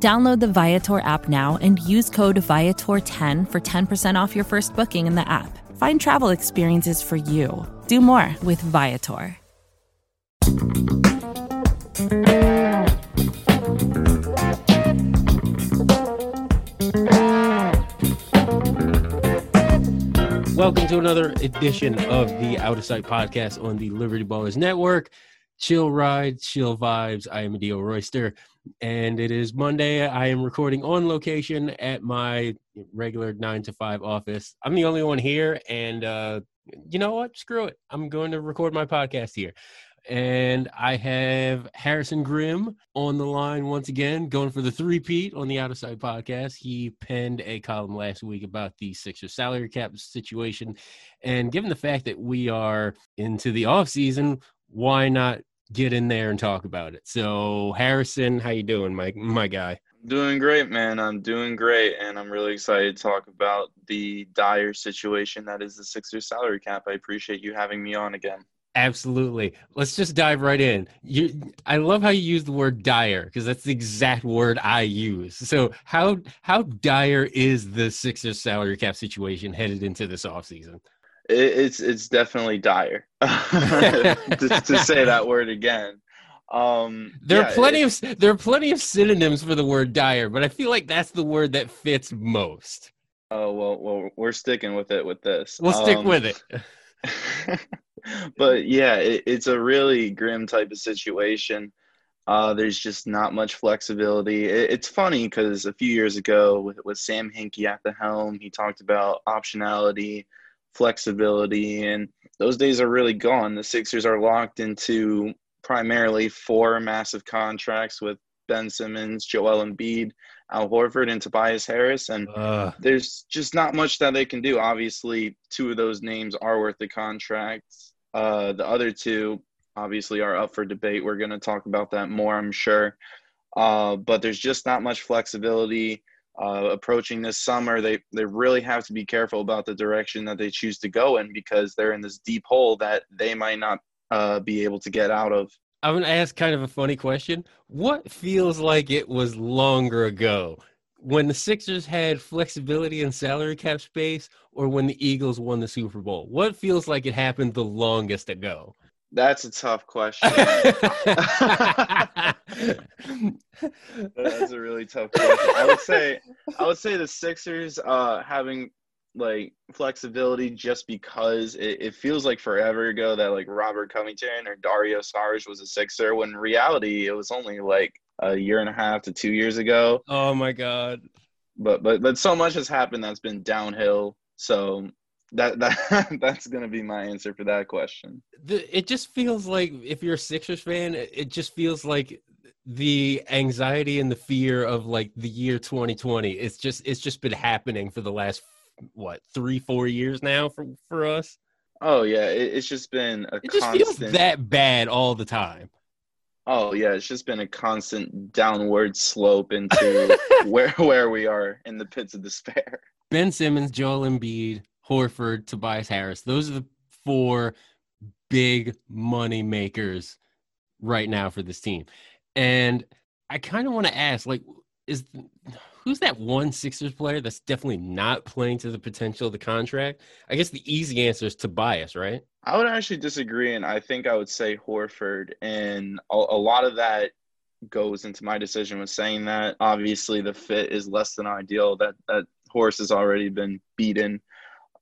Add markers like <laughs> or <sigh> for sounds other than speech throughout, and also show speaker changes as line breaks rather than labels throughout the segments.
Download the Viator app now and use code Viator10 for 10% off your first booking in the app. Find travel experiences for you. Do more with Viator.
Welcome to another edition of the Out of Sight podcast on the Liberty Ballers Network. Chill ride, chill vibes. I am Dio Royster, and it is Monday. I am recording on location at my regular nine to five office. I'm the only one here, and uh, you know what? Screw it. I'm going to record my podcast here and I have Harrison Grimm on the line once again, going for the three-peat on the Out of Sight podcast. He penned a column last week about the Sixers salary cap situation, and given the fact that we are into the off season, why not get in there and talk about it? So, Harrison, how you doing, my my guy?
Doing great, man. I'm doing great, and I'm really excited to talk about the dire situation that is the Sixers salary cap. I appreciate you having me on again.
Absolutely. Let's just dive right in. You, I love how you use the word dire because that's the exact word I use. So how how dire is the Sixers salary cap situation headed into this offseason?
It, it's it's definitely dire. <laughs> to, to, say that word again. Um,
there yeah, are plenty of there are plenty of synonyms for the word dire, but I feel like that's the word that fits most.
Oh well, well, we're sticking with it with this.
We'll um, stick with it. <laughs>
but yeah, it, it's a really grim type of situation. Uh, there's just not much flexibility. It, it's funny because a few years ago, with, with Sam Hinkie at the helm, he talked about optionality, flexibility, and those days are really gone. The Sixers are locked into primarily four massive contracts with Ben Simmons, Joel Embiid, Al Horford, and Tobias Harris. And uh. there's just not much that they can do. Obviously, two of those names are worth the contracts. Uh, the other two obviously are up for debate. We're going to talk about that more, I'm sure. Uh, but there's just not much flexibility. Uh, approaching this summer, they, they really have to be careful about the direction that they choose to go in because they're in this deep hole that they might not uh, be able to get out of.
I'm to ask kind of a funny question. What feels like it was longer ago? When the Sixers had flexibility and salary cap space, or when the Eagles won the Super Bowl? What feels like it happened the longest ago?
That's a tough question. <laughs> That's a really tough question. I would say I would say the Sixers uh, having like flexibility just because it, it, feels like forever ago that like Robert Covington or Dario Saric was a Sixer when in reality it was only like a year and a half to two years ago.
Oh my god.
But but but so much has happened that's been downhill. So that that <laughs> that's gonna be my answer for that question.
The, it just feels like if you're a Sixers fan, it just feels like the anxiety and the fear of like the year 2020 it's just it's just been happening for the last what three four years now for for us?
Oh yeah it, it's just been a
it just
constant...
feels that bad all the time.
Oh yeah it's just been a constant downward slope into <laughs> where where we are in the pits of despair.
Ben simmons joel embiid horford tobias harris those are the four big money makers right now for this team and i kind of want to ask like is who's that one Sixers player that's definitely not playing to the potential of the contract? I guess the easy answer is Tobias, right?
I would actually disagree, and I think I would say Horford. And a, a lot of that goes into my decision with saying that. Obviously, the fit is less than ideal. That that horse has already been beaten.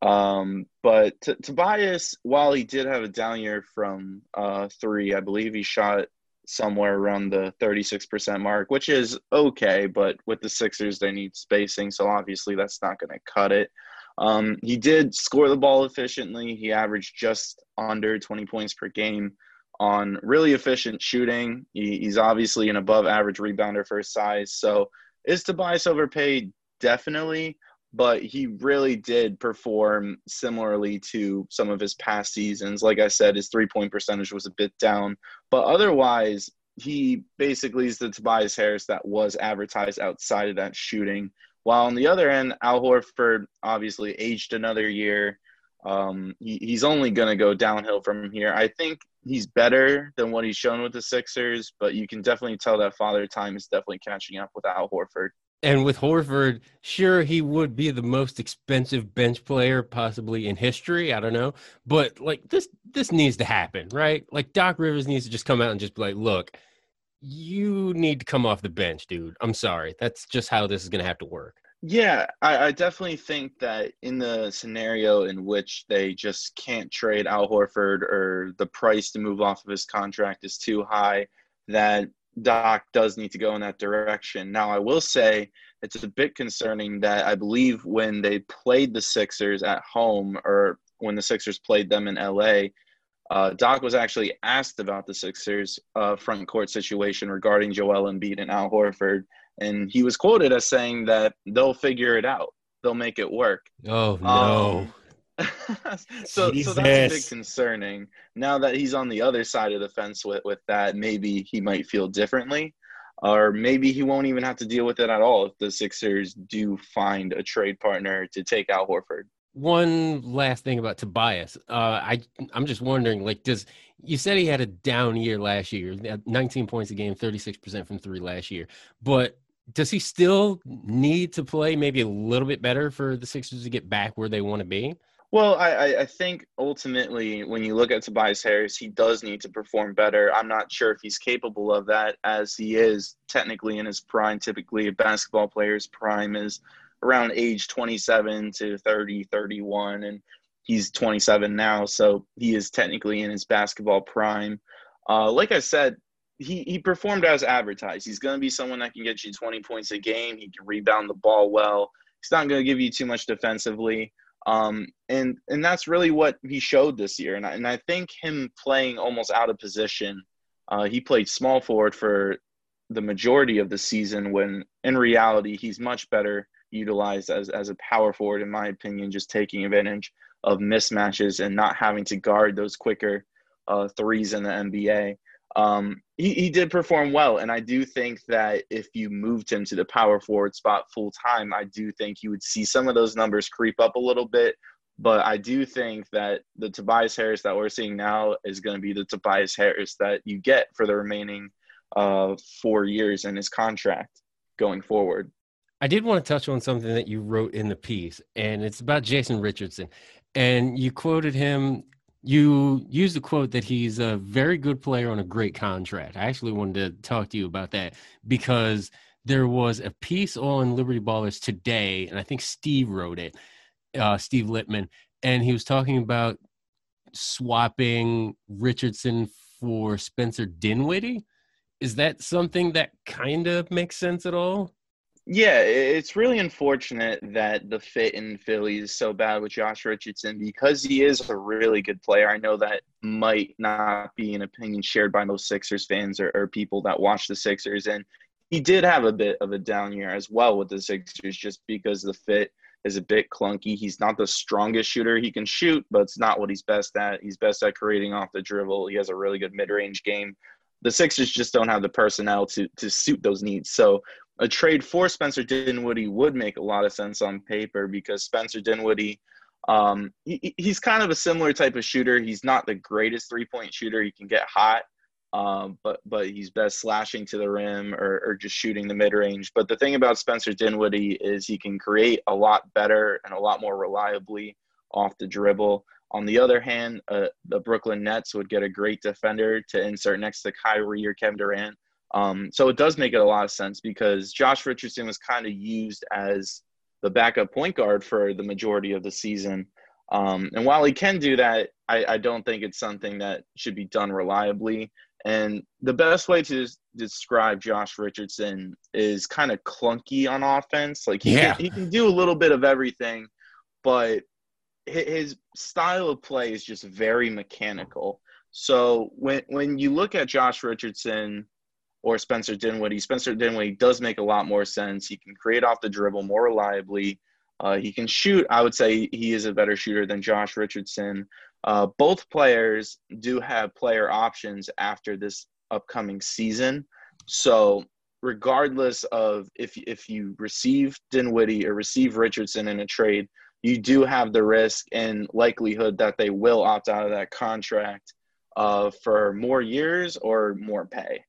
Um, but t- Tobias, while he did have a down year from uh, three, I believe he shot somewhere around the 36% mark, which is okay, but with the Sixers, they need spacing, so obviously that's not going to cut it. Um, he did score the ball efficiently. He averaged just under 20 points per game on really efficient shooting. He, he's obviously an above average rebounder for his size. So is Tobias overpaid? Definitely. But he really did perform similarly to some of his past seasons. Like I said, his three point percentage was a bit down, but otherwise, he basically is the Tobias Harris that was advertised outside of that shooting. While on the other end, Al Horford obviously aged another year. Um, he, he's only going to go downhill from here. I think he's better than what he's shown with the Sixers, but you can definitely tell that father time is definitely catching up with Al Horford.
And with Horford, sure, he would be the most expensive bench player possibly in history. I don't know, but like this, this needs to happen, right? Like Doc Rivers needs to just come out and just be like, "Look, you need to come off the bench, dude. I'm sorry. That's just how this is going to have to work."
Yeah, I, I, definitely think that in the scenario in which they just can't trade Al Horford or the price to move off of his contract is too high, that Doc does need to go in that direction. Now, I will say it's a bit concerning that I believe when they played the Sixers at home or when the Sixers played them in LA, uh, Doc was actually asked about the Sixers' uh, front court situation regarding Joel Embiid and Al Horford, and he was quoted as saying that they'll figure it out, they'll make it work.
Oh no! Um, <laughs>
so, so that's a bit concerning. Now that he's on the other side of the fence with, with that, maybe he might feel differently, or maybe he won't even have to deal with it at all if the Sixers do find a trade partner to take out Horford.
One last thing about Tobias, uh, I I'm just wondering, like, does you said he had a down year last year, 19 points a game, 36 percent from three last year, but does he still need to play maybe a little bit better for the Sixers to get back where they want to be?
Well, I, I think ultimately, when you look at Tobias Harris, he does need to perform better. I'm not sure if he's capable of that, as he is technically in his prime. Typically, a basketball player's prime is around age 27 to 30, 31, and he's 27 now, so he is technically in his basketball prime. Uh, like I said, he, he performed as advertised. He's going to be someone that can get you 20 points a game. He can rebound the ball well. He's not going to give you too much defensively. Um, and and that's really what he showed this year. And I, and I think him playing almost out of position, uh, he played small forward for the majority of the season. When in reality, he's much better utilized as as a power forward, in my opinion, just taking advantage of mismatches and not having to guard those quicker uh, threes in the NBA um, he, he did perform well. And I do think that if you moved him to the power forward spot full time, I do think you would see some of those numbers creep up a little bit. But I do think that the Tobias Harris that we're seeing now is going to be the Tobias Harris that you get for the remaining uh, four years in his contract going forward.
I did want to touch on something that you wrote in the piece, and it's about Jason Richardson. And you quoted him you used the quote that he's a very good player on a great contract. I actually wanted to talk to you about that because there was a piece on Liberty Ballers today, and I think Steve wrote it, uh, Steve Littman, and he was talking about swapping Richardson for Spencer Dinwiddie. Is that something that kind of makes sense at all?
Yeah, it's really unfortunate that the fit in Philly is so bad with Josh Richardson because he is a really good player. I know that might not be an opinion shared by most Sixers fans or, or people that watch the Sixers. And he did have a bit of a down year as well with the Sixers just because the fit is a bit clunky. He's not the strongest shooter. He can shoot, but it's not what he's best at. He's best at creating off the dribble. He has a really good mid range game. The Sixers just don't have the personnel to to suit those needs. So a trade for Spencer Dinwiddie would make a lot of sense on paper because Spencer Dinwiddie, um, he, he's kind of a similar type of shooter. He's not the greatest three point shooter. He can get hot, um, but but he's best slashing to the rim or, or just shooting the mid range. But the thing about Spencer Dinwiddie is he can create a lot better and a lot more reliably off the dribble. On the other hand, uh, the Brooklyn Nets would get a great defender to insert next to Kyrie or Kevin Durant um, so it does make it a lot of sense because Josh Richardson was kind of used as the backup point guard for the majority of the season. Um, and while he can do that, I, I, don't think it's something that should be done reliably. And the best way to describe Josh Richardson is kind of clunky on offense. Like he, yeah. can, he can do a little bit of everything, but his style of play is just very mechanical. So when when you look at Josh Richardson or Spencer Dinwiddie. Spencer Dinwiddie does make a lot more sense. He can create off the dribble more reliably. Uh, he can shoot. I would say he is a better shooter than Josh Richardson. Uh, both players do have player options after this upcoming season. So, regardless of if if you receive Dinwiddie or receive Richardson in a trade, you do have the risk and likelihood that they will opt out of that contract uh, for more years or more pay.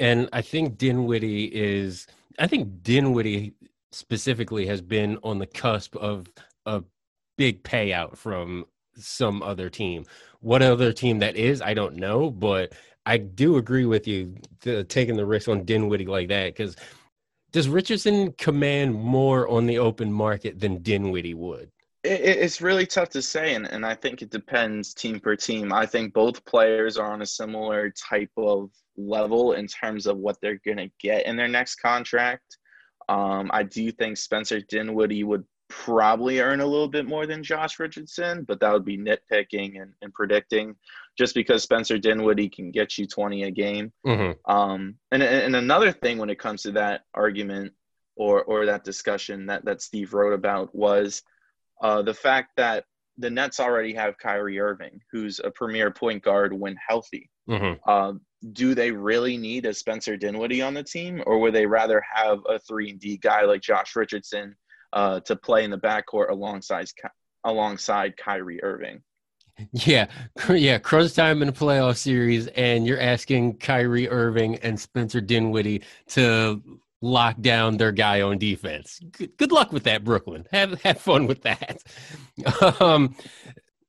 And I think Dinwiddie is. I think Dinwiddie specifically has been on the cusp of a big payout from some other team. What other team that is, I don't know, but I do agree with you taking the risk on Dinwiddie like that because does Richardson command more on the open market than Dinwiddie would?
It's really tough to say, and, and I think it depends team per team. I think both players are on a similar type of level in terms of what they're going to get in their next contract. Um, I do think Spencer Dinwiddie would probably earn a little bit more than Josh Richardson, but that would be nitpicking and, and predicting just because Spencer Dinwiddie can get you 20 a game. Mm-hmm. Um, and, and another thing when it comes to that argument or, or that discussion that, that Steve wrote about was uh, the fact that the Nets already have Kyrie Irving, who's a premier point guard when healthy. Mm-hmm. Uh, do they really need a Spencer Dinwiddie on the team, or would they rather have a three and D guy like Josh Richardson uh, to play in the backcourt alongside alongside Kyrie Irving?
Yeah, yeah, crunch time in a playoff series, and you're asking Kyrie Irving and Spencer Dinwiddie to lock down their guy on defense. Good, good luck with that, Brooklyn. Have have fun with that. <laughs> Um,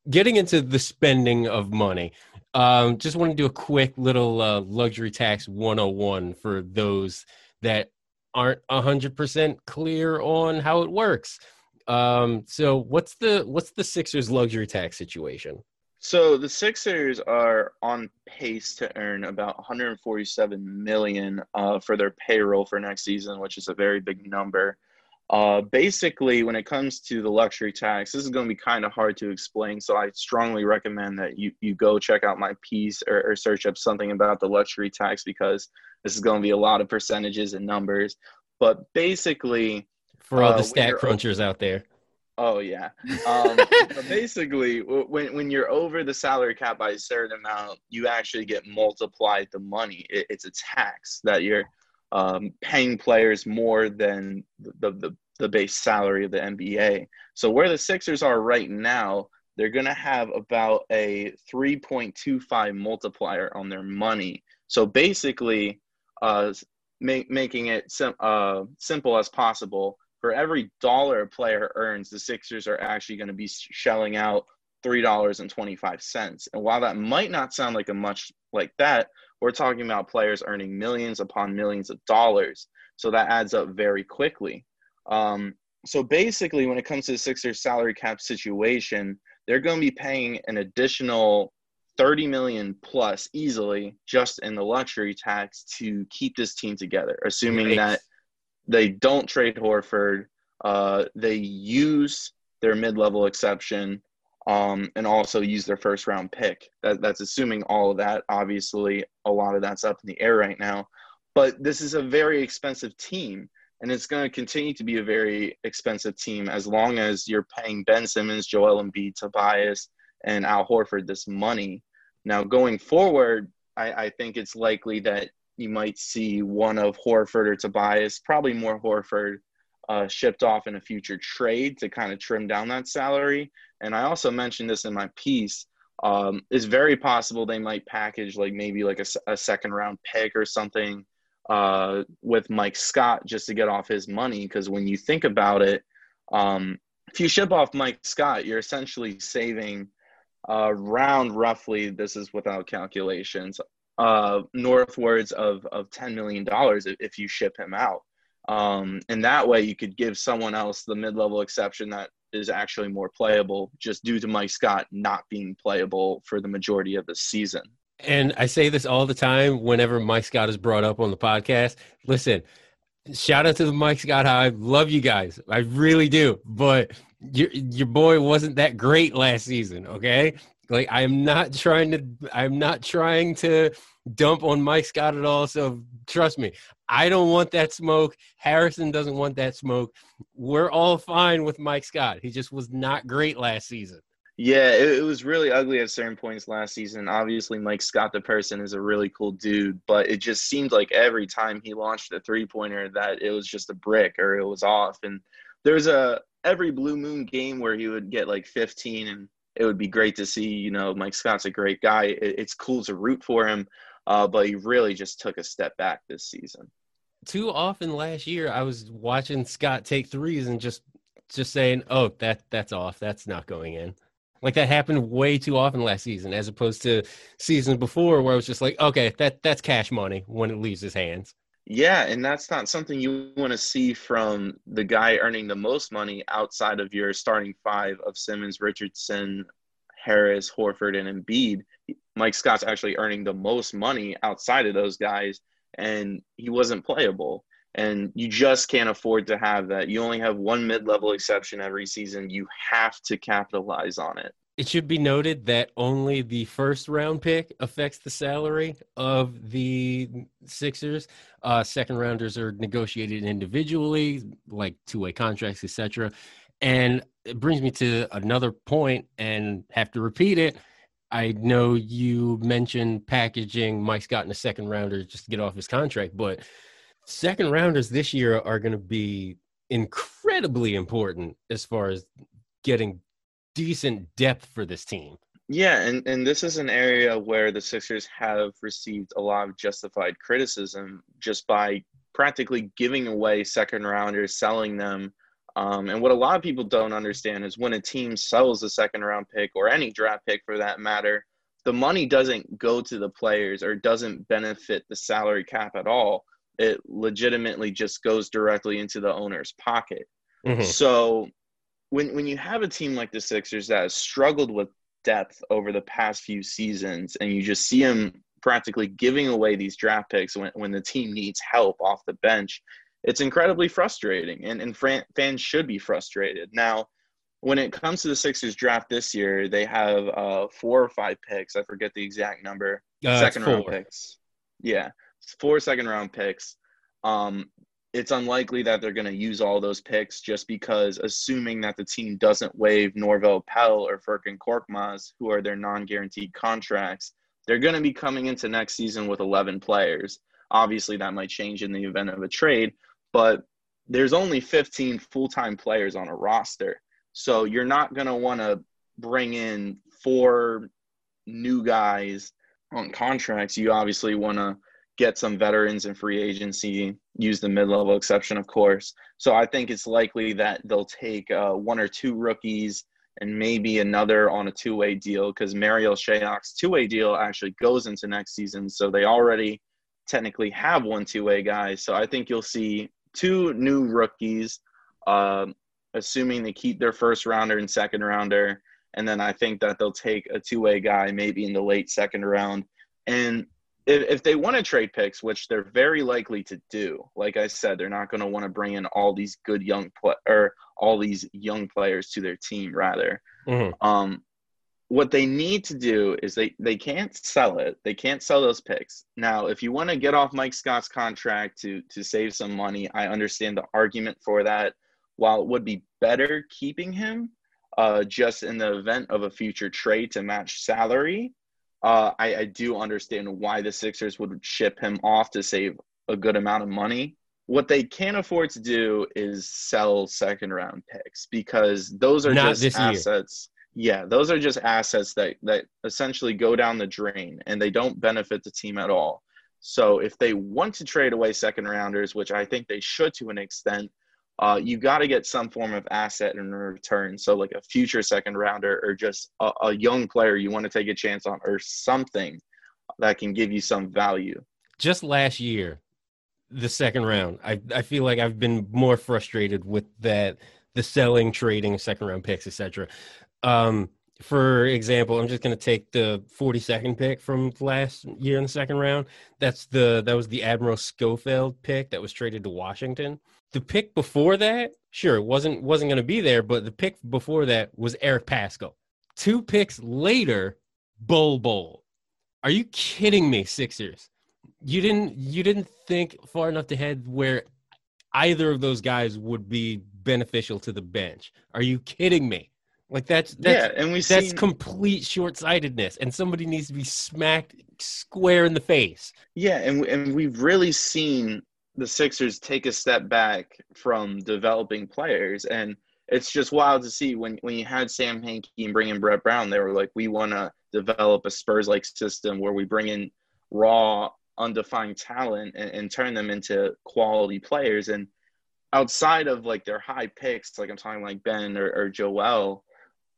getting into the spending of money. Um, just want to do a quick little uh, luxury tax 101 for those that aren't 100% clear on how it works. Um, so what's the what's the Sixers luxury tax situation?
So the Sixers are on pace to earn about 147 million uh, for their payroll for next season, which is a very big number. Uh, basically, when it comes to the luxury tax, this is going to be kind of hard to explain. So I strongly recommend that you you go check out my piece or, or search up something about the luxury tax because this is going to be a lot of percentages and numbers. But basically,
for all the uh, stat crunchers out there,
Oh yeah. Um, <laughs> basically, when when you're over the salary cap by a certain amount, you actually get multiplied the money. It, it's a tax that you're um, paying players more than the, the the base salary of the NBA. So where the Sixers are right now, they're going to have about a 3.25 multiplier on their money. So basically, uh, make, making it sim- uh, simple as possible for every dollar a player earns, the Sixers are actually going to be shelling out $3.25. And while that might not sound like a much like that, we're talking about players earning millions upon millions of dollars. So that adds up very quickly. Um, so basically, when it comes to the Sixers salary cap situation, they're going to be paying an additional 30 million plus easily just in the luxury tax to keep this team together, assuming that they don't trade Horford. Uh, they use their mid-level exception um, and also use their first round pick. That, that's assuming all of that. Obviously, a lot of that's up in the air right now. But this is a very expensive team, and it's going to continue to be a very expensive team as long as you're paying Ben Simmons, Joel Embiid, Tobias, and Al Horford this money. Now, going forward, I, I think it's likely that you might see one of Horford or Tobias, probably more Horford, uh, shipped off in a future trade to kind of trim down that salary. And I also mentioned this in my piece. Um, it's very possible they might package like maybe like a, a second round pick or something uh, with Mike Scott just to get off his money. Because when you think about it, um, if you ship off Mike Scott, you're essentially saving uh, around roughly, this is without calculations, uh, northwards of, of $10 million if you ship him out. Um, and that way you could give someone else the mid-level exception that is actually more playable just due to Mike Scott not being playable for the majority of the season.
And I say this all the time whenever Mike Scott is brought up on the podcast. Listen, shout out to the Mike Scott Hive. Love you guys. I really do. But your your boy wasn't that great last season, okay? Like I'm not trying to I'm not trying to dump on Mike Scott at all. So trust me, I don't want that smoke. Harrison doesn't want that smoke. We're all fine with Mike Scott. He just was not great last season.
Yeah, it, it, was really ugly at certain points last season. Obviously, Mike Scott, the person, is a really cool dude, but it just seemed like every time he launched a three pointer that it was just a brick or it was off. And there's a every blue moon game where he would get like 15, and it would be great to see. You know, Mike Scott's a great guy. It, it's cool to root for him, uh, but he really just took a step back this season.
Too often last year, I was watching Scott take threes and just just saying, "Oh, that that's off. That's not going in." Like that happened way too often last season, as opposed to seasons before, where I was just like, okay, that that's cash money when it leaves his hands.
Yeah, and that's not something you want to see from the guy earning the most money outside of your starting five of Simmons, Richardson, Harris, Horford, and Embiid. Mike Scott's actually earning the most money outside of those guys, and he wasn't playable. And you just can't afford to have that. You only have one mid level exception every season. You have to capitalize on it.
It should be noted that only the first round pick affects the salary of the Sixers. Uh, second rounders are negotiated individually, like two way contracts, etc. And it brings me to another point, and have to repeat it. I know you mentioned packaging Mike Scott in a second rounder just to get off his contract, but second rounders this year are going to be incredibly important as far as getting decent depth for this team.
Yeah, and, and this is an area where the Sixers have received a lot of justified criticism just by practically giving away second rounders, selling them. Um, and what a lot of people don't understand is when a team sells a second round pick or any draft pick for that matter, the money doesn't go to the players or doesn't benefit the salary cap at all it legitimately just goes directly into the owner's pocket. Mm-hmm. So when when you have a team like the Sixers that has struggled with depth over the past few seasons and you just see them practically giving away these draft picks when, when the team needs help off the bench, it's incredibly frustrating and, and fans should be frustrated. Now, when it comes to the Sixers draft this year, they have uh, four or five picks. I forget the exact number.
Uh, second round
picks. Yeah four second round picks. Um, it's unlikely that they're going to use all those picks just because, assuming that the team doesn't waive Norvel Pelle or Furkan Korkmaz, who are their non guaranteed contracts, they're going to be coming into next season with 11 players. Obviously, that might change in the event of a trade, but there's only 15 full time players on a roster. So you're not going to want to bring in four new guys on contracts. You obviously want to get some veterans in free agency, use the mid level exception, of course. So I think it's likely that they'll take uh, one or two rookies and maybe another on a two way deal because Marial Shayok's two way deal actually goes into next season. So they already technically have one two way guy. So I think you'll see two new rookies, uh, assuming they keep their first rounder and second rounder. And then I think that they'll take a two way guy maybe in the late second round. And if, if they want to trade picks, which they're very likely to do, like I said, they're not going to want to bring in all these good young play or all these young players to their team. Rather, mm-hmm. um, what they need to do is they they can't sell it. They can't sell those picks. Now, if you want to get off Mike Scott's contract to to save some money, I understand the argument for that. While it would be better keeping him, uh, just in the event of a future trade to match salary, uh, I, I do understand why the Sixers would ship him off to save a good amount of money. What they can't afford to do is sell second round picks because those are Not just assets. Year. Yeah, those are just assets that that essentially go down the drain and they don't benefit the team at all. So if they want to trade away second rounders, which I think they should to an extent, uh, you got to get some form of asset in return. So, like a future second rounder or just a, a young player you want to take a chance on or something that can give you some value.
Just last year, the second round, I, I feel like I've been more frustrated with that the selling, trading, second round picks, etc. Um, for example, I'm just going to take the 42nd pick from last year in the second round. That's the that was the Admiral Schofield pick that was traded to Washington the pick before that, sure, wasn't wasn't going to be there, but the pick before that was Eric Paschall. two picks later, Bol Bol. Are you kidding me, Sixers? You didn't you didn't think far enough ahead where either of those guys would be beneficial to the bench. Are you kidding me? Like that's that's
yeah, and we
that's
seen,
complete short-sightedness, and somebody needs to be smacked square in the face.
yeah, and and we've really seen the Sixers take a step back from developing players, and it's just wild to see when when you had Sam Hinkie and bring in Brett Brown, they were like, we want to develop a Spurs-like system where we bring in raw, undefined talent and, and turn them into quality players, and outside of like their high picks, like I'm talking like Ben or, or Joel,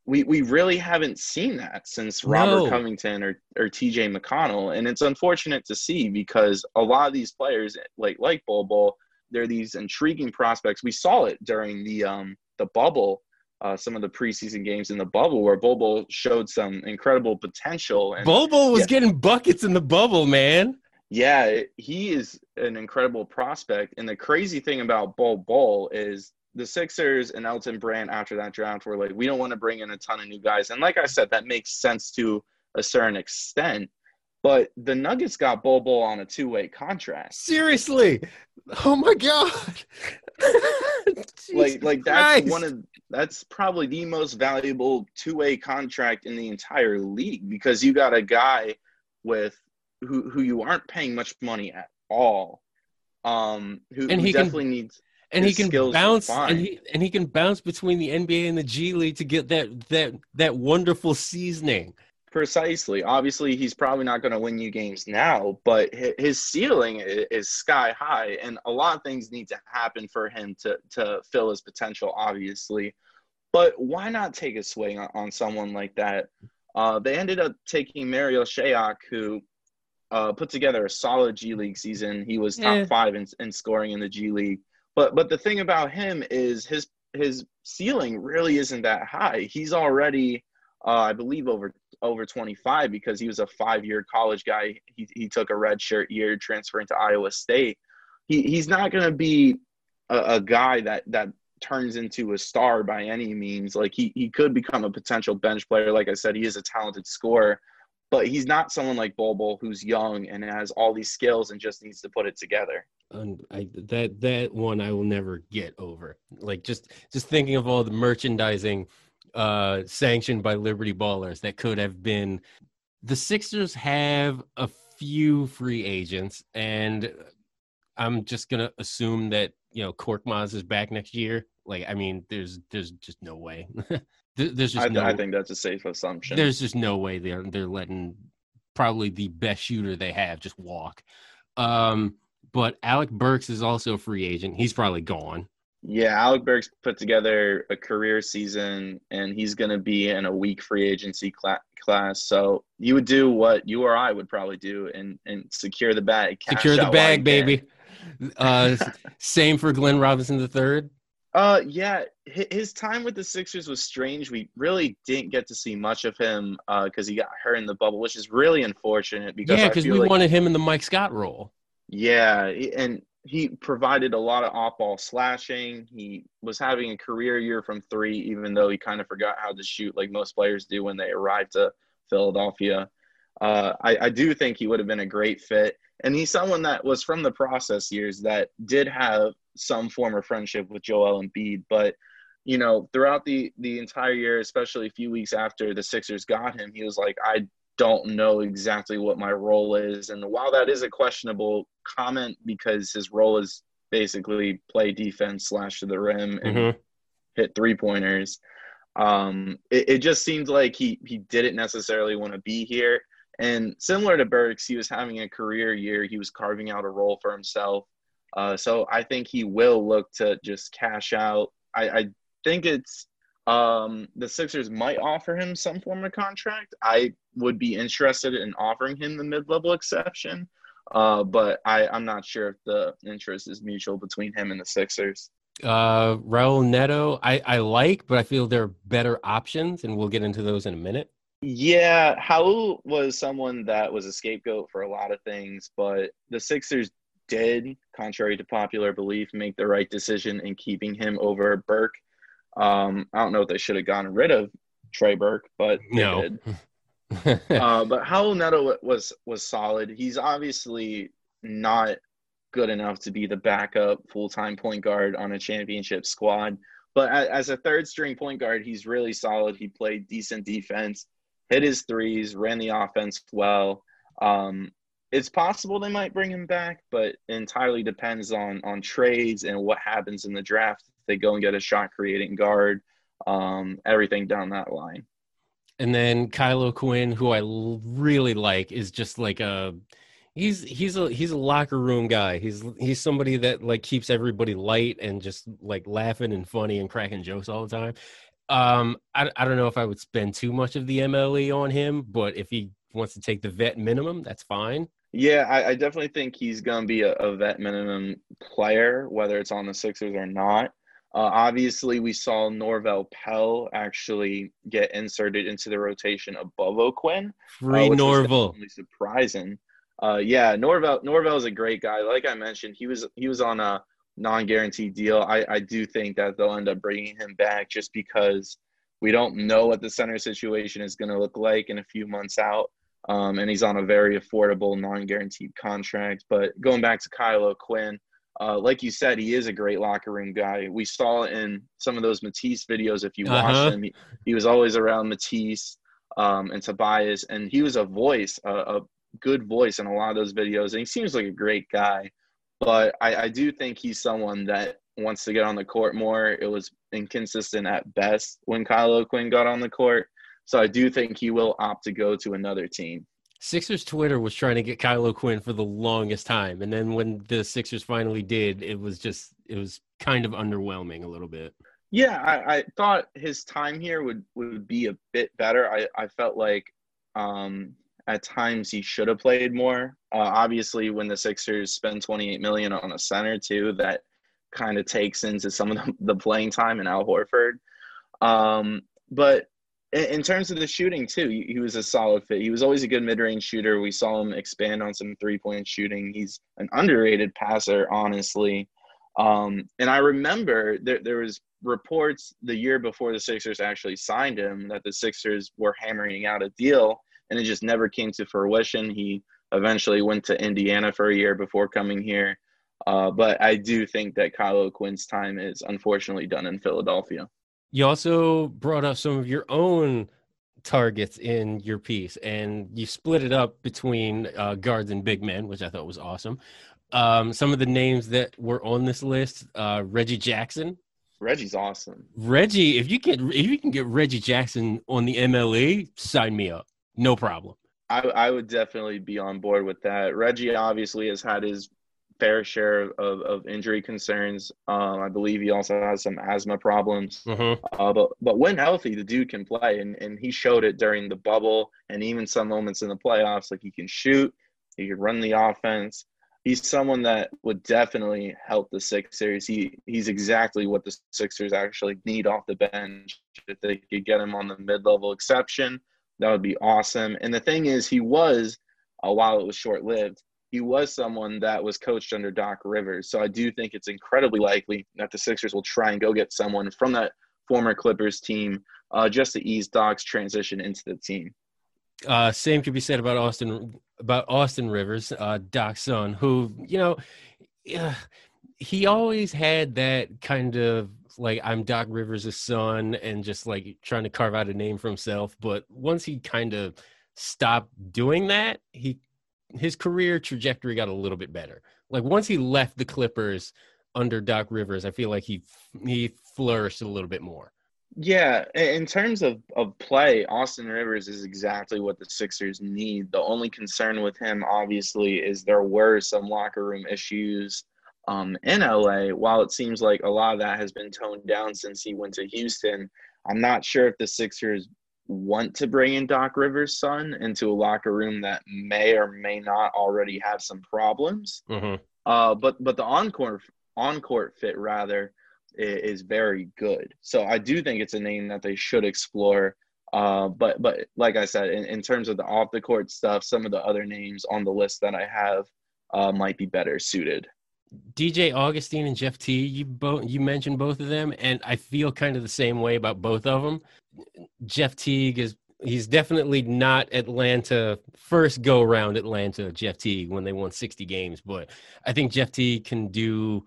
we we really haven't seen that since Robert
No.
Covington or or TJ McConnell, and it's unfortunate to see because a lot of these players, like like Bol Bol, they're these intriguing prospects. We saw it during the um the bubble, uh, some of the preseason games in the bubble where Bol Bol showed some incredible potential. And
Bobo was
Yeah.
getting buckets in the bubble, man.
yeah, he is an incredible prospect. And the crazy thing about Bol Bol is the Sixers and Elton Brand after that draft were like, we don't want to bring in a ton of new guys. And like I said, that makes sense to a certain extent. But the Nuggets got Bol on a two way contract.
Seriously. Oh my god. <laughs>
Like, like that's
Christ.
one of that's probably the most valuable two way contract in the entire league because you got a guy with who who you aren't paying much money at all. Um, who,
And
who
he can-
definitely needs
and he can bounce and he and he can bounce between the NBA and the G League to get that that that wonderful seasoning.
Precisely. Obviously, he's probably not going to win you games now, but his ceiling is sky high, and a lot of things need to happen for him to to fill his potential. Obviously, but why not take a swing on, on someone like that? Uh, they ended up taking Marial Shayok, who uh, put together a solid G League season. He was top
Yeah.
five in, in scoring in the G League. But but the thing about him is his his ceiling really isn't that high. He's already, uh, I believe, over over 25 because he was a five year college guy. He, he took a red shirt year transferring to Iowa State. He, he's not going to be a, a guy that, that turns into a star by any means. Like he, he could become a potential bench player. Like I said, he is a talented scorer, but he's not someone like Bol who's young and has all these skills and just needs to put it together.
And I, that that one I will never get over. Like just just thinking of all the merchandising uh sanctioned by Liberty Ballers that could have been the Sixers have a few free agents and I'm just going to assume that, you know, Korkmaz is back next year. Like I mean, there's there's just no way. <laughs> There's just
I,
no
I think that's a safe assumption.
there's just no way they're they're letting probably the best shooter they have just walk. Um, but Alec Burks is also a free agent. He's probably gone.
Yeah, Alec Burks put together a career season, and he's going to be in a weak free agency cla- class. So you would do what you or I would probably do, and and secure the bag.
Secure the bag, baby. Uh, same for Glenn Robinson the third.
Uh, yeah, his time with the Sixers was strange. We really didn't get to see much of him because he got hurt in the bubble, which is really unfortunate. Because
Yeah, because we
like
wanted him in the Mike Scott role.
Yeah, and he provided a lot of off-ball slashing. He was having a career year from three, even though he kind of forgot how to shoot, like most players do when they arrive to Philadelphia. Uh, I, I do think he would have been a great fit, and he's someone that was from the process years that did have some form of friendship with Joel Embiid, but you know, throughout the the entire year, especially a few weeks after the Sixers got him, he was like, I don't know exactly what my role is. And while that is a questionable comment because his role is basically play defense slash to the rim and
Mhm.
hit three pointers, um, it, it just seemed like he he didn't necessarily want to be here. And similar to Burks, he was having a career year. He was carving out a role for himself. Uh, so I think he will look to just cash out. I, I think it's um, the Sixers might offer him some form of contract. I would be interested in offering him the mid-level exception, uh, but I, I'm not sure if the interest is mutual between him and the Sixers.
Uh, Raul Neto, I, I like, but I feel there are better options, and we'll get into those in a minute.
Yeah, Raul was someone that was a scapegoat for a lot of things, but the Sixers did, contrary to popular belief, make the right decision in keeping him over Burke. Um, I don't know if they should have gotten rid of Trey Burke, but they
No. <laughs> <laughs>
uh, but Raul Neto was was solid. He's obviously not good enough to be the backup full time point guard on a championship squad. But as a third string point guard, he's really solid. He played decent defense, hit his threes, ran the offense well. Um, it's possible they might bring him back, but entirely depends on on trades and what happens in the draft. If they go and get a shot creating guard, um, everything down that line.
And then Kyle O'Quinn, who I l- really like, is just like a he's he's a he's a locker room guy. He's he's somebody that like keeps everybody light and just like laughing and funny and cracking jokes all the time. Um, I I don't know if I would spend too much of the MLE on him, but if he wants to take the vet minimum, that's fine.
Yeah, I, I definitely think he's to be a, a vet minimum player, whether it's on the Sixers or not. Uh, obviously, we saw Norvel Pelle actually get inserted into the rotation above O'Quinn.
Free
uh, was surprising. Uh, yeah, Norvel Norvel is a great guy. Like I mentioned, he was he was on a non-guaranteed deal. I, I do think that they'll end up bringing him back just because we don't know what the center situation is going to look like in a few months out. Um, and he's on a very affordable non-guaranteed contract. But going back to Kyle O'Quinn, uh, like you said, he is a great locker room guy. We saw in some of those Matisse videos. If you watch
Uh-huh.
them, he, he was always around Matisse um, and Tobias, and he was a voice, a, a good voice in a lot of those videos. And he seems like a great guy. But I, I do think he's someone that wants to get on the court more. It was inconsistent at best when Kyle O'Quinn got on the court. So I do think he will opt to go to another team.
Sixers Twitter was trying to get Kyle O'Quinn for the longest time, and then when the Sixers finally did, it was just it was kind of underwhelming a little bit.
Yeah, I, I thought his time here would, would be a bit better. I, I felt like um, at times he should have played more. Uh, obviously, when the Sixers spend 28 million on a center too, that kind of takes into some of the, the playing time in Al Horford. Um, but in, terms of the shooting too, he, was a solid fit. He was always a good mid-range shooter. We saw him expand on some three-point shooting. He's an underrated passer, honestly. Um, and I remember there, there was reports the year before the Sixers actually signed him that the Sixers were hammering out a deal, and it just never came to fruition. He eventually went to Indiana for a year before coming here. Uh, but I do think that Kyle O'Quinn's time is unfortunately done in Philadelphia.
You also brought up some of your own targets in your piece, and you split it up between uh, guards and big men, which I thought was awesome. Um, some of the names that were on this list: uh, Reggie Jackson.
Reggie's awesome.
Reggie, if you can, if you can get Reggie Jackson on the MLE, sign me up. No problem.
I, I would definitely be on board with that. Reggie obviously has had his fair share of, of injury concerns. Um, I believe he also has some asthma problems.
Uh-huh.
Uh, but but when healthy, the dude can play, and, and he showed it during the bubble, and even some moments in the playoffs. Like he can shoot, he can run the offense. He's someone that would definitely help the Sixers. He he's exactly what the Sixers actually need off the bench. If they could get him on the mid level exception, that would be awesome. And the thing is, he was, uh, while it was short lived, he was someone that was coached under Doc Rivers. So I do think it's incredibly likely that the Sixers will try and go get someone from that former Clippers team uh, just to ease Doc's transition into the team.
Uh, same could be said about Austin about Austin Rivers, uh, Doc's son, who you know, yeah, he always had that kind of like I'm Doc Rivers' son, and just like trying to carve out a name for himself. But once he kind of stopped doing that, he his career trajectory got a little bit better. Like once he left the Clippers under Doc Rivers, I feel like he he flourished a little bit more.
Yeah, in terms of, of play, Austin Rivers is exactly what the Sixers need. The only concern with him, obviously, is there were some locker room issues um, in LA. While it seems like a lot of that has been toned down since he went to Houston, I'm not sure if the Sixers want to bring in Doc Rivers' son into a locker room that may or may not already have some problems.
Mm-hmm.
Uh, but but the on-court on-court fit rather is very good. So I do think it's a name that they should explore. Uh, but but like I said, in, in terms of the off the court stuff, some of the other names on the list that I have uh, might be better suited.
DJ Augustin and Jeff T. You both you mentioned both of them, and I feel kind of the same way about both of them. Jeff Teague is he's definitely not Atlanta first go round Atlanta Jeff Teague when they won 60 games, but I think Jeff Teague can do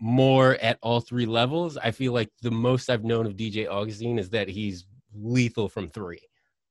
more at all three levels. I feel like the most I've known of DJ Augustin is that he's lethal from three,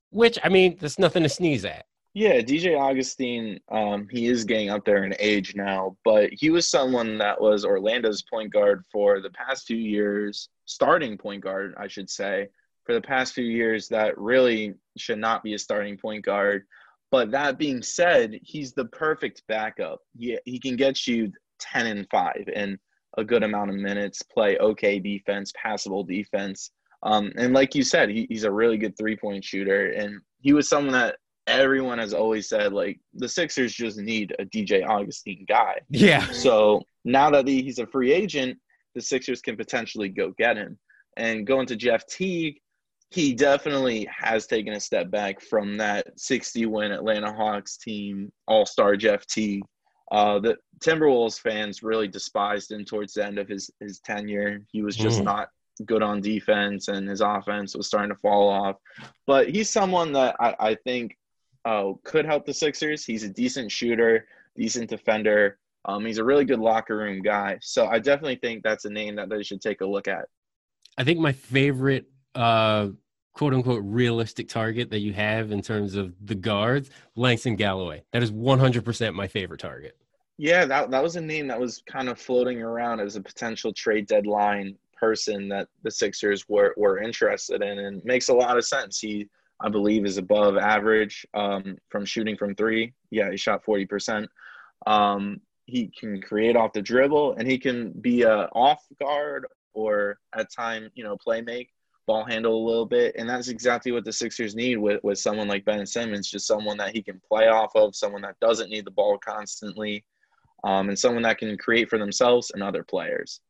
which I mean, there's nothing to sneeze at.
Yeah, DJ Augustin, um, he is getting up there in age now, but he was someone that was Orlando's point guard for the past few years, starting point guard, I should say, for the past few years that really should not be a starting point guard. But that being said, he's the perfect backup. He, he can get you 10 and 5 in a good amount of minutes, play okay defense, passable defense. Um, and like you said, he, he's a really good three point shooter. And he was someone that everyone has always said, like, the Sixers just need a DJ Augustin guy.
Yeah.
So now that he's a free agent, the Sixers can potentially go get him. And going to Jeff Teague, he definitely has taken a step back from that 60 win Atlanta Hawks team, all star Jeff Teague. Uh, the Timberwolves fans really despised him towards the end of his, his tenure. He was just mm. not good on defense, and his offense was starting to fall off. But he's someone that I, I think uh, could help the Sixers. He's a decent shooter, decent defender. Um, he's a really good locker room guy. So I definitely think that's a name that they should take a look at.
I think my favorite uh, quote unquote realistic target that you have in terms of the guards, Langston Galloway. That is 100% my favorite target.
Yeah, that, that was a name that was kind of floating around as a potential trade deadline person that the Sixers were, were interested in and makes a lot of sense. He, I believe, is above average um, from shooting from three. Yeah, he shot 40%. Um, he can create off the dribble and he can be a off guard or at time, you know, play make ball handle a little bit. And that's exactly what the Sixers need with, with someone like Ben Simmons, just someone that he can play off of, someone that doesn't need the ball constantly, um, and someone that can create for themselves and other players.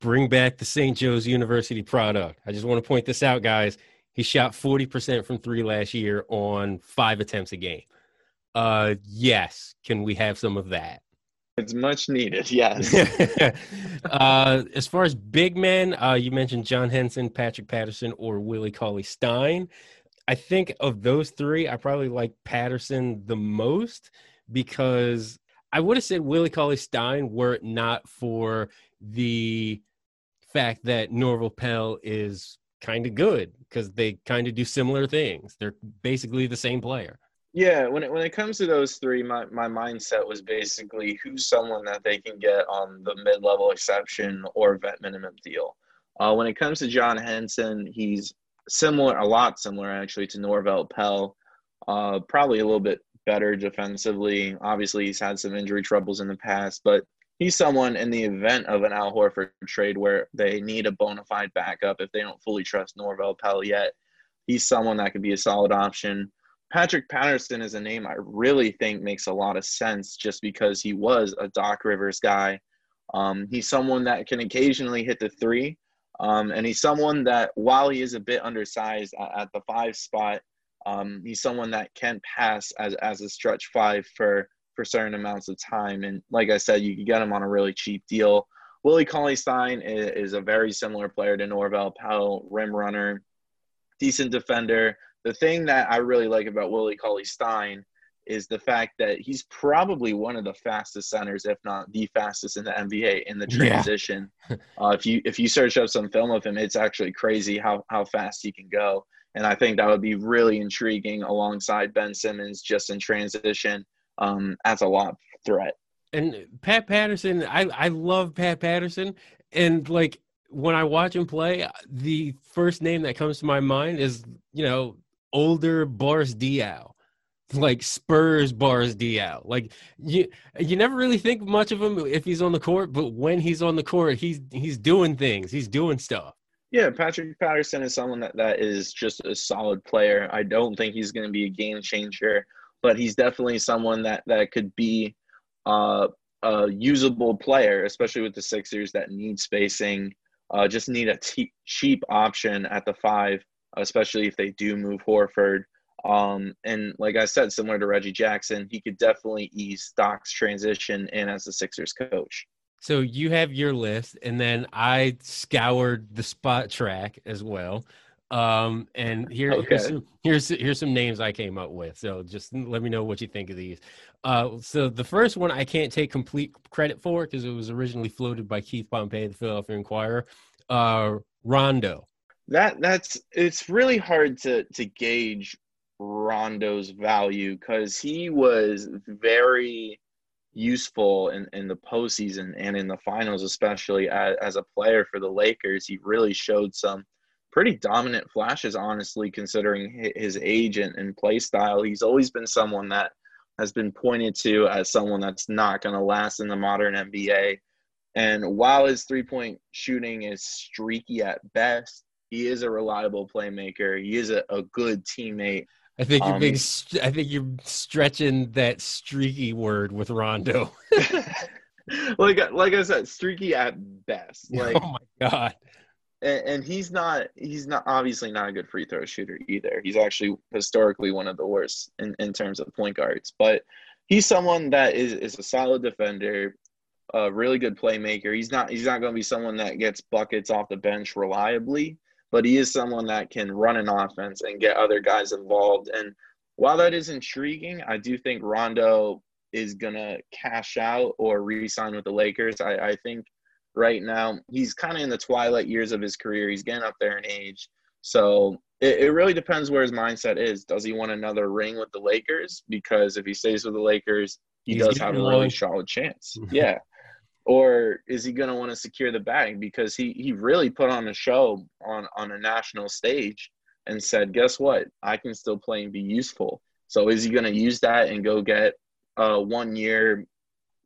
Bring back the St. Joe's University product. I just want to point this out, guys. He shot 40% from three last year on five attempts a game. Uh, yes. Can we have some of that?
It's much needed, <laughs> yes. <laughs>
uh, as far as big men, uh, you mentioned John Henson, Patrick Patterson, or Willie Cauley Stein. I think of those three, I probably like Patterson the most because I would have said Willie Cauley Stein were it not for the fact that Norvel Pelle is kind of good because they kind of do similar things. They're basically the same player.
Yeah, when it when it comes to those three, my, my mindset was basically who's someone that they can get on the mid level exception or vet minimum deal. Uh, when it comes to John Henson, he's similar, a lot similar actually to Norvel Pelle. Uh, probably a little bit better defensively. Obviously, he's had some injury troubles in the past, but he's someone in the event of an Al Horford trade where they need a bona fide backup if they don't fully trust Norvel Pelle yet. He's someone that could be a solid option. Patrick Patterson is a name I really think makes a lot of sense just because he was a Doc Rivers guy. Um, he's someone that can occasionally hit the three. Um, and he's someone that, while he is a bit undersized at, at the five spot, um, he's someone that can pass as, as a stretch five for, for certain amounts of time. And like I said, you can get him on a really cheap deal. Willie Cauley Stein is, is a very similar player to Norvel Pelle, rim runner, decent defender, the thing that I really like about Willie Cauley Stein is the fact that he's probably one of the fastest centers, if not the fastest in the NBA in the transition. Yeah. <laughs> uh, if you if you search up some film of him, it's actually crazy how how fast he can go. And I think that would be really intriguing alongside Ben Simmons just in transition um, as a lob threat.
And Pat Patterson, I I love Pat Patterson, and like when I watch him play, the first name that comes to my mind is you know older Boris Diaw, like Spurs Boris Diaw. Like you, you never really think much of him if he's on the court, but when he's on the court, he's he's doing things. He's doing stuff.
Yeah, Patrick Patterson is someone that, that is just a solid player. I don't think he's going to be a game changer, but he's definitely someone that that could be uh, a usable player, especially with the Sixers that need spacing. Uh, just need a t- cheap option at the five especially if they do move Horford. Um, and like I said, similar to Reggie Jackson, he could definitely ease Doc's transition in as the Sixers coach.
So you have your list, and then I scoured the Spotrac as well. Um, and here,
Okay.
here's, some, here's here's some names I came up with. So just let me know what you think of these. Uh, so the first one I can't take complete credit for because it was originally floated by Keith Pompey, the Philadelphia Inquirer. Uh, Rondo.
That that's it's really hard to to gauge Rondo's value because he was very useful in, in the postseason and in the finals, especially as, as a player for the Lakers. He really showed some pretty dominant flashes, honestly, considering his age and, and play style. He's always been someone that has been pointed to as someone that's not going to last in the modern NBA. And while his three point shooting is streaky at best, he is a reliable playmaker. He is a, a good teammate.
I think you're
Um,
being, st- I think you're stretching that streaky word with Rondo. <laughs> <laughs>
like like I said, streaky at best. Like
oh my god.
and, and he's not he's not obviously not a good free throw shooter either. He's actually historically one of the worst in, in terms of point guards. But he's someone that is, is a solid defender, a really good playmaker. He's not he's not going to be someone that gets buckets off the bench reliably, but he is someone that can run an offense and get other guys involved. And while that is intriguing, I do think Rondo is going to cash out or re-sign with the Lakers. I, I think right now he's kind of in the twilight years of his career. He's getting up there in age. So it, it really depends where his mindset is. Does he want another ring with the Lakers? Because if he stays with the Lakers, he
He's
does have a really solid chance. <laughs> yeah. Or is he going to want to secure the bag? Because he, he really put on a show on, on a national stage and said, guess what? I can still play and be useful. So is he going to use that and go get a one year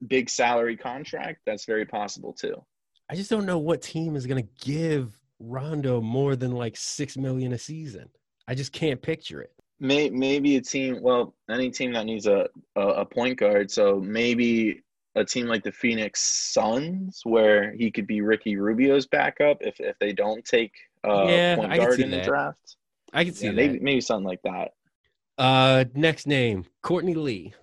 big salary contract? That's very possible too.
I just don't know what team is gonna give Rondo more than like six million a season. I just can't picture it.
May, maybe a team, well, any team that needs a, a, a point guard. So maybe a team like the Phoenix Suns, where he could be Ricky Rubio's backup if, if they don't take a
Yeah,
point guard in the draft.
I can see
Yeah,
that.
maybe, maybe something like that.
Uh, next name, Courtney Lee.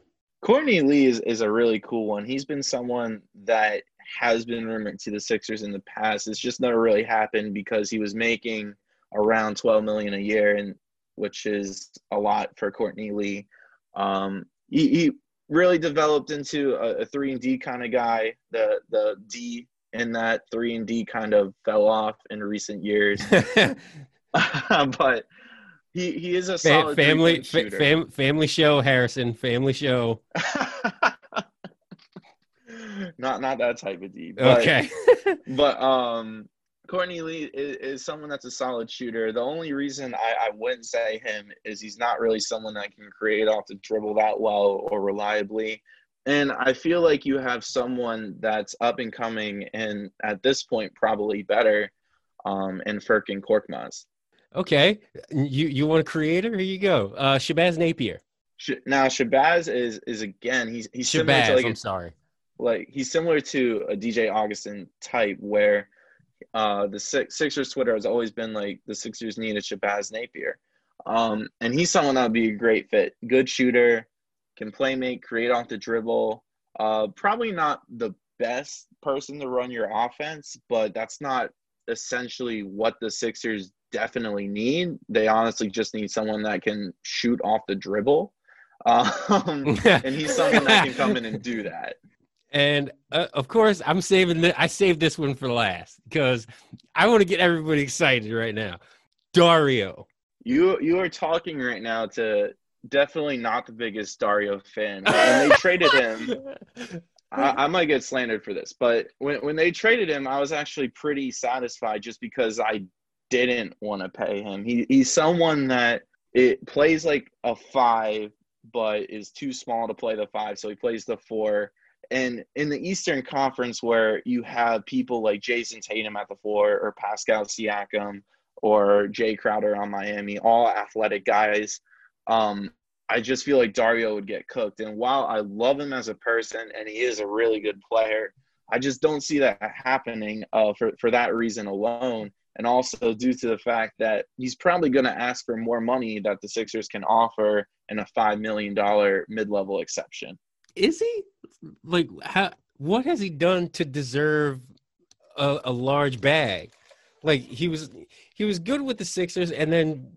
Courtney Lee is, is a really cool one. He's been someone that has been rumored to the Sixers in the past. It's just never really happened because he was making around 12 million a year, and which is a lot for Courtney Lee. Um, he, he really developed into a, a three and D kind of guy. The the D in that three and D kind of fell off in recent years, <laughs> <laughs> but he he is a solid
family, fam- family show, Harrison. Family show. <laughs>
not not that type of D. But,
Okay.
But um, Courtney Lee is, is someone that's a solid shooter. The only reason I, I wouldn't say him is he's not really someone that can create off the dribble that well or reliably. And I feel like you have someone that's up and coming and at this point probably better um, in Furkan Korkmaz.
okay. You you want a creator? Here you go. Uh, Shabazz Napier.
Now Shabazz is is again he's he's similar to like
I'm sorry.
like he's similar to a DJ Augustin type where uh the Six, Sixers Twitter has always been like the Sixers need a Shabazz Napier. Um and he's someone that would be a great fit. Good shooter, can play make, create off the dribble. Uh probably not the best person to run your offense, but that's not essentially what the Sixers definitely need. They honestly just need someone that can shoot off the dribble. <laughs> Um <laughs> and he's someone that can come in and do that.
And uh, of course, I'm saving. The, I saved this one for last because I want to get everybody excited right now. Dario.
You you are talking right now to definitely not the biggest Dario fan. When they <laughs> traded him, I, I might get slandered for this, but when when they traded him, I was actually pretty satisfied just because I didn't want to pay him. He he's someone that it plays like a five, but is too small to play the five, so he plays the four. And in the Eastern Conference, where you have people like Jayson Tatum at the floor or Pascal Siakam or Jae Crowder on Miami, all athletic guys. Um, I just feel like Dario would get cooked. And while I love him as a person and he is a really good player, I just don't see that happening uh, for, for that reason alone. And also due to the fact that he's probably going to ask for more money that the Sixers can offer in a $5 million mid level exception.
Is he like how? What has he done to deserve a, a large bag? Like he was he was good with the Sixers, and then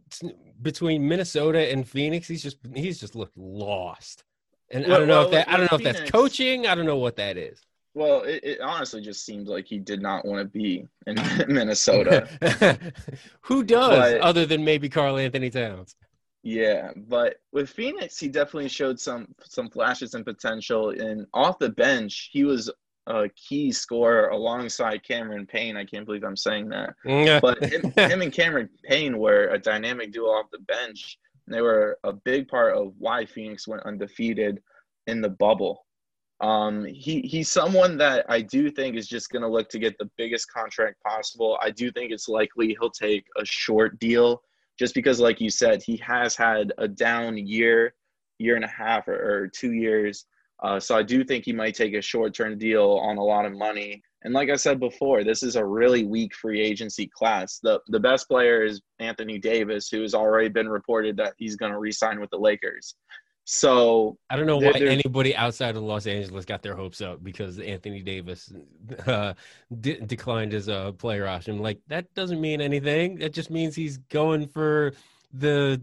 between Minnesota and Phoenix, he's just he's just looked lost. And well, I don't know well, if that I don't know Phoenix, if that's coaching. I don't know what that is.
Well, it, it honestly just seems like he did not want to be in <laughs> Minnesota. <laughs>
Who does, but, other than maybe Karl-Anthony Towns?
Yeah, but with Phoenix, he definitely showed some some flashes and potential. And off the bench, he was a key scorer alongside Cameron Payne. I can't believe I'm saying that. but him, <laughs> him, and Cameron Payne were a dynamic duo off the bench. They were a big part of why Phoenix went undefeated in the bubble. Um, he he's someone that I do think is just going to look to get the biggest contract possible. I do think it's likely he'll take a short deal, just because, like you said, he has had a down year, year and a half, or, or two years. Uh, so I do think he might take a short-term deal on a lot of money. And like I said before, this is a really weak free agency class. The the best player is Anthony Davis, who has already been reported that he's going to re-sign with the Lakers. So
I don't know why anybody outside of Los Angeles got their hopes up because Anthony Davis <laughs> uh, de- declined his uh, player option. Like that doesn't mean anything. That just means he's going for the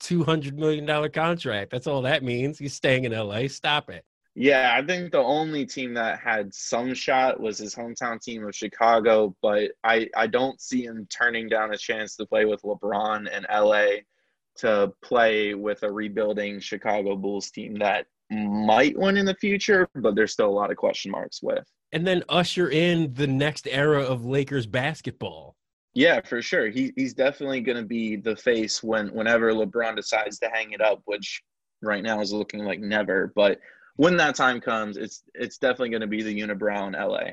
two hundred million dollar contract. That's all that means. He's staying in LA. Stop it.
Yeah, I think the only team that had some shot was his hometown team of Chicago, but I I don't see him turning down a chance to play with LeBron in LA to play with a rebuilding Chicago Bulls team that might win in the future, but there's still a lot of question marks with.
And then usher in the next era of Lakers basketball.
Yeah, for sure. He, he's definitely going to be the face when whenever LeBron decides to hang it up, which right now is looking like never. But when that time comes, it's it's definitely going to be the unibrow in LA.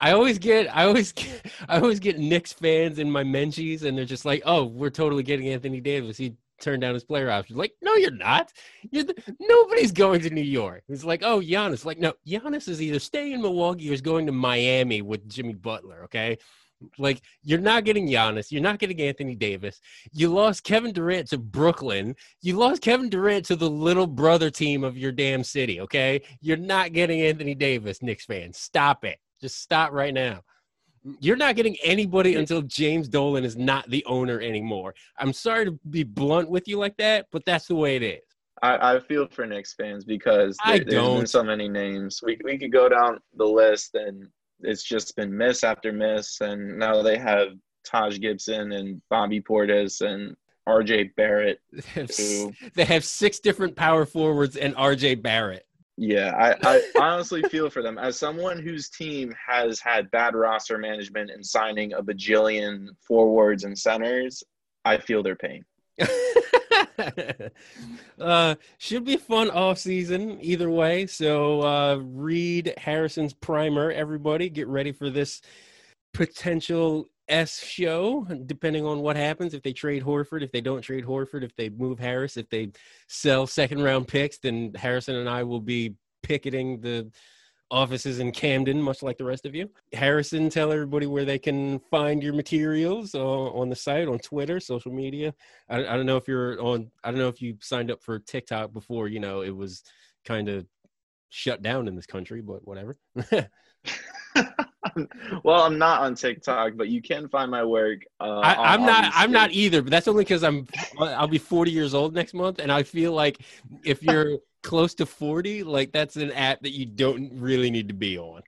I always get, I always get, <laughs> I always get Knicks fans in my Menchies, and they're just like, "Oh, we're totally getting Anthony Davis. He turned down his player option." Like, no, you're not. You're the, nobody's going to New York. It's like, oh, Giannis. Like, no, Giannis is either staying in Milwaukee or is going to Miami with Jimmy Butler. Okay. Like you're not getting Giannis, you're not getting Anthony Davis. You lost Kevin Durant to Brooklyn. You lost Kevin Durant to the little brother team of your damn city. Okay, you're not getting Anthony Davis, Knicks fans. Stop it. Just stop right now. You're not getting anybody until James Dolan is not the owner anymore. I'm sorry to be blunt with you like that, but that's the way it is.
I, I feel for Knicks fans because there, there's been so many names. We we could go down the list and it's just been miss after miss, and now they have Taj Gibson and Bobby Portis and RJ Barrett.
Who, they have six different power forwards and RJ Barrett.
Yeah, I, I <laughs> honestly feel for them. As someone whose team has had bad roster management and signing a bajillion forwards and centers, I feel their pain. <laughs>
uh, should be fun off season either way. So uh, read Harrison's primer, everybody. Get ready for this potential S show, depending on what happens. If they trade Horford, if they don't trade Horford, if they move Harris, if they sell second round picks, then Harrison and I will be picketing the offices in Camden, much like the rest of you. Harrison, tell everybody where they can find your materials uh, on the site, on Twitter, social media. I, I don't know if you're on, I don't know if you signed up for TikTok before, you know, it was kind of shut down in this country, but whatever. <laughs> <laughs> <laughs>
well, I'm not on TikTok, but you can find my work. Uh,
I, am not. I'm not either. But that's only because I'm. I'll be 40 years old next month, and I feel like if you're close to 40, like that's an app that you don't really need to be on.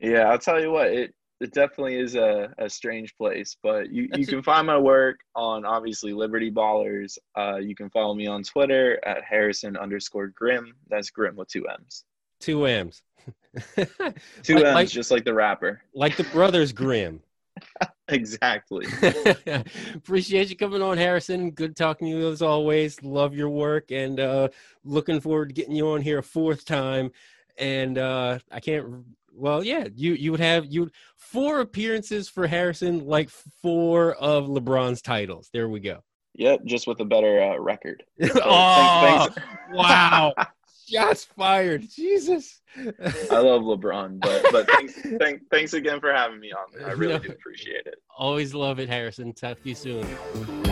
Yeah, I'll tell you what. It it definitely is a, a strange place, but you, you can find my work on obviously Liberty Ballers. Uh, you can follow me on Twitter at Harrison underscore Grimm. That's Grimm with two M's.
Two M's. <laughs>
Two like, M's, like, just like the rapper.
Like the brothers Grimm. <laughs>
exactly. <laughs>
Appreciate you coming on, Harrison. Good talking to you as always. Love your work and uh, looking forward to getting you on here a fourth time. And uh, I can't. Well, yeah, you you would have you four appearances for Harrison, like four of LeBron's titles. There we go.
Yep, just with a better uh, record.
So, oh, thanks, thanks. wow. Shots fired. Jesus.
I love LeBron, but but thanks, thank, thanks again for having me on. I really <laughs> no, do appreciate it.
Always love it, Harrison. Talk to you soon.